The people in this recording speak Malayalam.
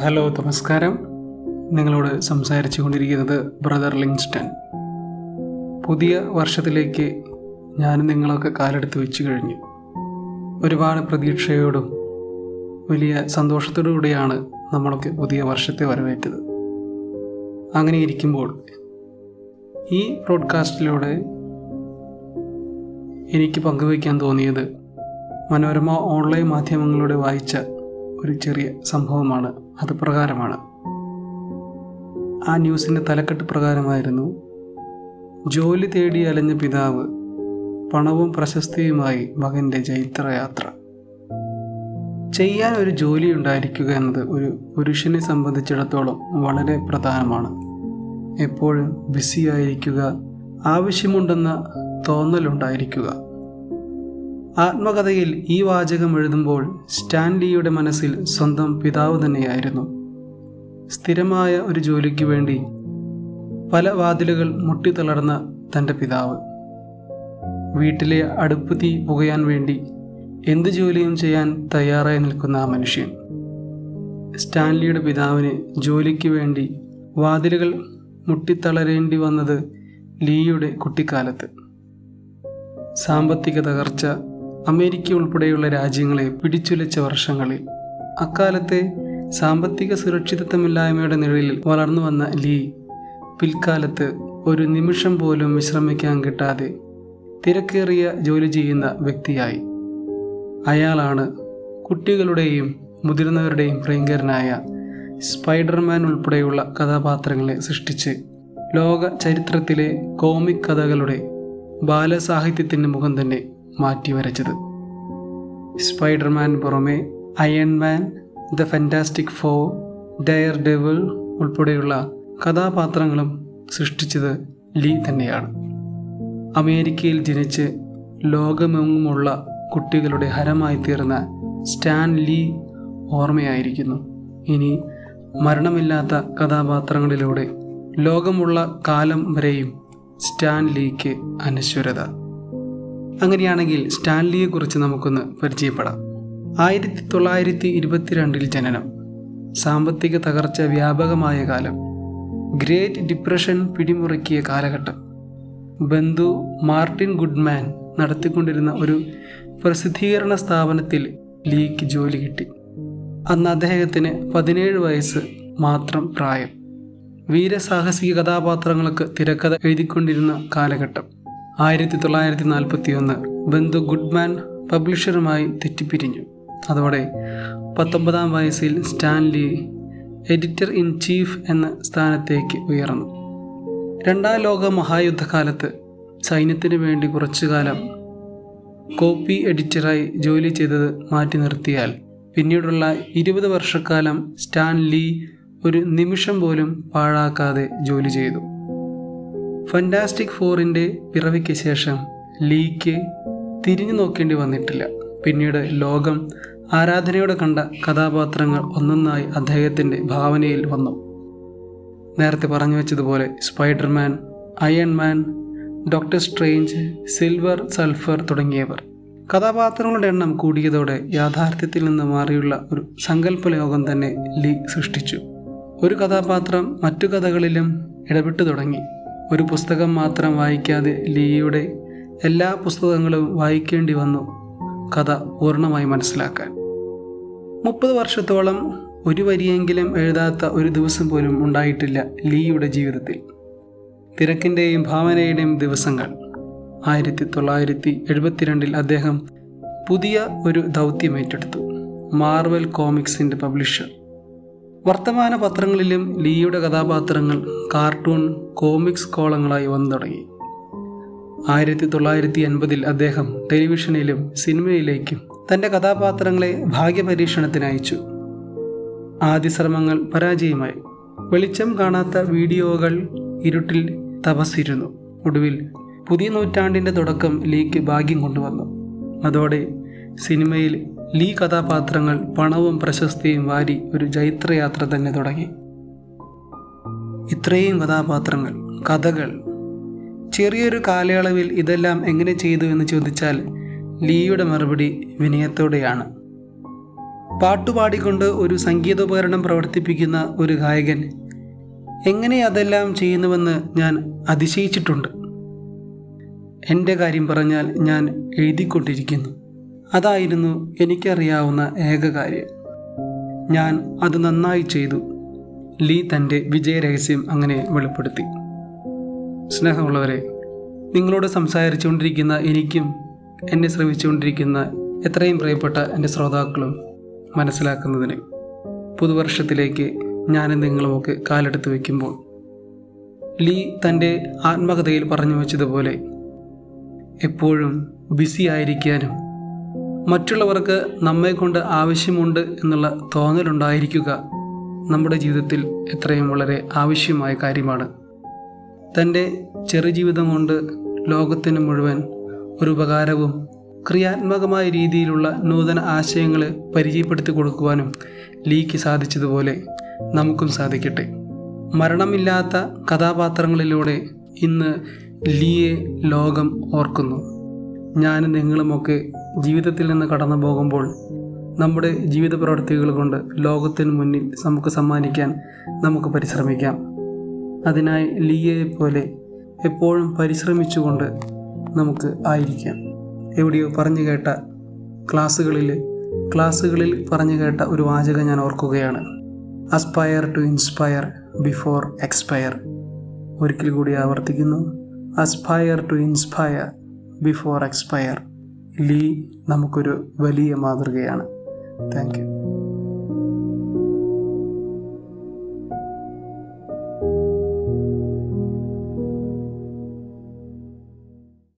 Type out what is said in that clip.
ഹലോ നമസ്കാരം. നിങ്ങളോട് സംസാരിച്ചു കൊണ്ടിരിക്കുന്നത് ബ്രദർ ലിങ്സ്റ്റൺ. പുതിയ വർഷത്തിലേക്ക് ഞാൻ നിങ്ങളൊക്കെ കാലെടുത്ത് വെച്ച് കഴിഞ്ഞു. ഒരുപാട് പ്രതീക്ഷയോടും വലിയ സന്തോഷത്തോടുകൂടിയാണ് നമ്മളൊക്കെ പുതിയ വർഷത്തെ വരവേറ്റത്. അങ്ങനെ ഇരിക്കുമ്പോൾ ഈ ബ്രോഡ്കാസ്റ്റിലൂടെ എനിക്ക് പങ്കുവയ്ക്കാൻ തോന്നിയത് മനോരമ ഓൺലൈൻ മാധ്യമങ്ങളിലൂടെ വായിച്ച ഒരു ചെറിയ സംഭവമാണ്. അത് പ്രകാരമാണ്. ആ ന്യൂസിന്റെ തലക്കെട്ട് പ്രകാരമായിരുന്നു. ജോലി തേടി അലഞ്ഞ പിതാവ് പണവും പ്രശസ്തിയുമായി മകന്റെ ജൈത്രയാത്ര. ചെയ്യാൻ ഒരു ജോലി ഉണ്ടായിരിക്കുക എന്നത് ഒരു പുരുഷനെ സംബന്ധിച്ചിടത്തോളം വളരെ പ്രധാനമാണ്. എപ്പോഴും ബിസിയായിരിക്കുക ആവശ്യമുണ്ടെന്ന തോന്നലുണ്ടായിരിക്കുക. ആത്മകഥയിൽ ഈ വാചകം എഴുതുമ്പോൾ സ്റ്റാൻലിയുടെ മനസ്സിൽ സ്വന്തം പിതാവ് തന്നെയായിരുന്നു. സ്ഥിരമായ ഒരു ജോലിക്ക് വേണ്ടി പല വാതിലുകൾ മുട്ടിത്തളർന്ന തന്റെ പിതാവ്. വീട്ടിലെ അടുപ്പ് തീ പുകയാൻ വേണ്ടി എന്ത് ജോലിയും ചെയ്യാൻ തയ്യാറായി നിൽക്കുന്ന ആ മനുഷ്യൻ. സ്റ്റാൻലിയുടെ പിതാവിന് ജോലിക്ക് വേണ്ടി വാതിലുകൾ മുട്ടിത്തളരേണ്ടി വന്നത് ലീയുടെ കുട്ടിക്കാലത്ത്. സാമ്പത്തിക തകർച്ച അമേരിക്ക ഉൾപ്പെടെയുള്ള രാജ്യങ്ങളെ പിടിച്ചുലച്ച വർഷങ്ങളിൽ. അക്കാലത്തെ സാമ്പത്തിക സുരക്ഷിതത്വമില്ലായ്മയുടെ നിഴലിൽ വളർന്നു വന്ന ലീ പിൽക്കാലത്ത് ഒരു നിമിഷം പോലും വിശ്രമിക്കാൻ കിട്ടാതെ തിരക്കേറിയ ജോലി ചെയ്യുന്ന വ്യക്തിയായി. അയാളാണ് കുട്ടികളുടെയും മുതിർന്നവരുടെയും പ്രിയങ്കരനായ സ്പൈഡർമാൻ ഉൾപ്പെടെയുള്ള കഥാപാത്രങ്ങളെ സൃഷ്ടിച്ച് ലോക ചരിത്രത്തിലെ കോമിക് കഥകളുടെ ബാലസാഹിത്യത്തിന്റെ മുഖം തന്നെ. മാറ്റിവരച്ചത്. സ്പൈഡർമാൻ പുറമെ Iron Man the Fantastic Four Daredevil ഉൾപ്പെടെയുള്ള കഥാപാത്രങ്ങളും സൃഷ്ടിച്ചത് ലീ തന്നെയാണ്. അമേരിക്കയിൽ ജനിച്ച് ലോകമെങ്ങുമുള്ള കുട്ടികളുടെ ഹരമായി തീർന്ന സ്റ്റാൻ ലീ ഓർമ്മയായിരിക്കുന്നു. ഇനി മരണമില്ലാത്ത കഥാപാത്രങ്ങളിലൂടെ ലോകമുള്ള കാലം വരെയും സ്റ്റാൻ ലീക്ക് അനശ്വരത. അങ്ങനെയാണെങ്കിൽ സ്റ്റാൻലിയെക്കുറിച്ച് നമുക്കൊന്ന് പരിചയപ്പെടാം. ആയിരത്തി തൊള്ളായിരത്തി ഇരുപത്തിരണ്ടിൽ ജനനം. സാമ്പത്തിക തകർച്ച വ്യാപകമായ കാലം. ഗ്രേറ്റ് ഡിപ്രഷൻ പിടിമുറുക്കിയ കാലഘട്ടം. ബന്ധു മാർട്ടിൻ ഗുഡ്മാൻ നടത്തിക്കൊണ്ടിരുന്ന ഒരു പ്രസിദ്ധീകരണ സ്ഥാപനത്തിൽ ലീക്ക് ജോലി കിട്ടി. അന്ന് അദ്ദേഹത്തിന് പതിനേഴ് വയസ്സ് മാത്രം പ്രായം. വീരസാഹസിക കഥാപാത്രങ്ങൾക്ക് തിരക്കഥ എഴുതിക്കൊണ്ടിരുന്ന കാലഘട്ടം. ആയിരത്തി തൊള്ളായിരത്തി നാൽപ്പത്തി ഒന്ന് ബന്ധു ഗുഡ്മാൻ പബ്ലിഷറുമായി തെറ്റിപ്പിരിഞ്ഞു. അതോടെ പത്തൊമ്പതാം വയസ്സിൽ സ്റ്റാൻലി എഡിറ്റർ ഇൻ ചീഫ് എന്ന സ്ഥാനത്തേക്ക് ഉയർന്നു. രണ്ടാം ലോക മഹായുദ്ധകാലത്ത് സൈന്യത്തിന് വേണ്ടി കുറച്ചു കാലം കോപ്പി എഡിറ്ററായി ജോലി ചെയ്തത് മാറ്റി നിർത്തിയാൽ പിന്നീടുള്ള ഇരുപത് വർഷക്കാലം സ്റ്റാൻലി ഒരു നിമിഷം പോലും പാഴാക്കാതെ ജോലി ചെയ്തു. ഫന്റാസ്റ്റിക് ഫോറിന്റെ പിറവിക്ക് ശേഷം ലീക്ക് തിരിഞ്ഞു നോക്കേണ്ടി വന്നിട്ടില്ല. പിന്നീട് ലോകം ആരാധനയോടെ കണ്ട കഥാപാത്രങ്ങൾ ഒന്നൊന്നായി അദ്ദേഹത്തിന്റെ ഭാവനയിൽ വന്നു. നേരത്തെ പറഞ്ഞു വെച്ചതുപോലെ Spiderman Iron Man Doctor Strange Silver Surfer തുടങ്ങിയവർ. കഥാപാത്രങ്ങളുടെ എണ്ണം കൂടിയതോടെ യാഥാർത്ഥ്യത്തിൽ നിന്ന് മാറിയുള്ള ഒരു സങ്കല്പ ലോകം തന്നെ ലീ സൃഷ്ടിച്ചു. ഒരു കഥാപാത്രം മറ്റു കഥകളിലും ഇടപെട്ടു തുടങ്ങി. ഒരു പുസ്തകം മാത്രം വായിക്കാതെ ലീയുടെ എല്ലാ പുസ്തകങ്ങളും വായിക്കേണ്ടി വന്നു. കഥ പൂർണമായി മനസ്സിലാക്കാൻ. മുപ്പത് വർഷത്തോളം ഒരു വരിയെങ്കിലും എഴുതാത്ത ഒരു ദിവസം പോലും ഉണ്ടായിട്ടില്ല ലീയുടെ ജീവിതത്തിൽ. തിരക്കിന്റെയും ഭാവനയുടെയും ദിവസങ്ങൾ. ആയിരത്തി തൊള്ളായിരത്തി എഴുപത്തിരണ്ടിൽ അദ്ദേഹം പുതിയ ഒരു ദൗത്യം ഏറ്റെടുത്തു. മാർവൽ കോമിക്സിന്റെ പബ്ലിഷർ. വർത്തമാന പത്രങ്ങളിലും ലീയുടെ കഥാപാത്രങ്ങൾ കാർട്ടൂൺ കോമിക്സ് കോളങ്ങളായി വന്നു തുടങ്ങി. ആയിരത്തി തൊള്ളായിരത്തി എൺപതിൽ അദ്ദേഹം ടെലിവിഷനിലും സിനിമയിലേക്കും തന്റെ കഥാപാത്രങ്ങളെ ഭാഗ്യപരീക്ഷണത്തിന് അയച്ചു ആദ്യ ശ്രമങ്ങൾ പരാജയമായി. വെളിച്ചം കാണാത്ത വീഡിയോകൾ ഇരുട്ടിൽ തപസ്സിരുന്നു. ഒടുവിൽ പുതിയ നൂറ്റാണ്ടിന്റെ തുടക്കം ലീക്ക് ഭാഗ്യം കൊണ്ടുവന്നു. അതോടെ സിനിമയിൽ ലീ കഥാപാത്രങ്ങൾ പണവും പ്രശസ്തിയും വാരി ഒരു ജൈത്രയാത്ര തന്നെ തുടങ്ങി. ഇത്രയും കഥാപാത്രങ്ങൾ കഥകൾ. ചെറിയൊരു കാലയളവിൽ ഇതെല്ലാം എങ്ങനെ ചെയ്തു എന്ന് ചോദിച്ചാൽ ലീയുടെ മറുപടി വിനയത്തോടെയാണ്. പാട്ടുപാടിക്കൊണ്ട് ഒരു സംഗീതോപകരണം പ്രവർത്തിപ്പിക്കുന്ന ഒരു ഗായകൻ എങ്ങനെ അതെല്ലാം ചെയ്യുന്നുവെന്ന് ഞാൻ അതിശയിച്ചിട്ടുണ്ട്. എന്റെ കാര്യം പറഞ്ഞാൽ ഞാൻ എഴുതിക്കൊണ്ടിരിക്കുന്നു. അതായിരുന്നു എനിക്കറിയാവുന്ന ഏക കാര്യം ഞാൻ അത് നന്നായി ചെയ്തു. ലീ തന്റെ വിജയരഹസ്യം അങ്ങനെ വെളിപ്പെടുത്തി. സ്നേഹമുള്ളവരെ നിങ്ങളോട് സംസാരിച്ചുകൊണ്ടിരിക്കുന്ന എനിക്കും എന്നെ ശ്രമിച്ചുകൊണ്ടിരിക്കുന്ന എത്രയും പ്രിയപ്പെട്ട എന്റെ ശ്രോതാക്കളും മനസ്സിലാക്കുന്നതിന് പുതുവർഷത്തിലേക്ക് ഞാനും നിങ്ങളുമൊക്കെ കാലെടുത്ത് വയ്ക്കുമ്പോൾ ലീ തന്റെ ആത്മകഥയിൽ പറഞ്ഞു വെച്ചതുപോലെ എപ്പോഴും ബിസി ആയിരിക്കാനും മറ്റുള്ളവർക്ക് നമ്മെ കൊണ്ട് ആവശ്യമുണ്ട് എന്നുള്ള തോന്നലുണ്ടായിരിക്കുക നമ്മുടെ ജീവിതത്തിൽ എത്രയും വളരെ ആവശ്യമായ കാര്യമാണ്. തന്റെ ചെറുജീവിതം കൊണ്ട് ലോകത്തിന് മുഴുവൻ ഒരു ഉപകാരവും ക്രിയാത്മകമായ രീതിയിലുള്ള നൂതന ആശയങ്ങൾ പരിചയപ്പെടുത്തി കൊടുക്കുവാനും ലീക്ക് സാധിച്ചതുപോലെ നമുക്കും സാധിക്കട്ടെ. മരണമില്ലാത്ത കഥാപാത്രങ്ങളിലൂടെ ഇന്ന് ലീയെ ലോകം ഓർക്കുന്നു. ഞാനും നിങ്ങളുമൊക്കെ ജീവിതത്തിൽ നിന്ന് കടന്നു പോകുമ്പോൾ നമ്മുടെ ജീവിത പ്രവർത്തികൾ കൊണ്ട് ലോകത്തിന് മുന്നിൽ നമുക്ക് സമ്മാനിക്കാൻ നമുക്ക് പരിശ്രമിക്കാം. അതിനായി ലിയയെ പോലെ എപ്പോഴും പരിശ്രമിച്ചുകൊണ്ട് നമുക്ക് ആയിരിക്കാം. എവിടെയോ പറഞ്ഞു കേട്ട ക്ലാസ്സുകളിൽ ക്ലാസ്സുകളിൽ പറഞ്ഞു കേട്ട ഒരു വാചകം ഞാൻ ഓർക്കുകയാണ്. Aspire to inspire before expire ഒരിക്കൽ കൂടി ആവർത്തിക്കുന്നു. Aspire to inspire before expire Lee നമുക്കൊരു വലിയ മാതൃകയാണ്. Thank you.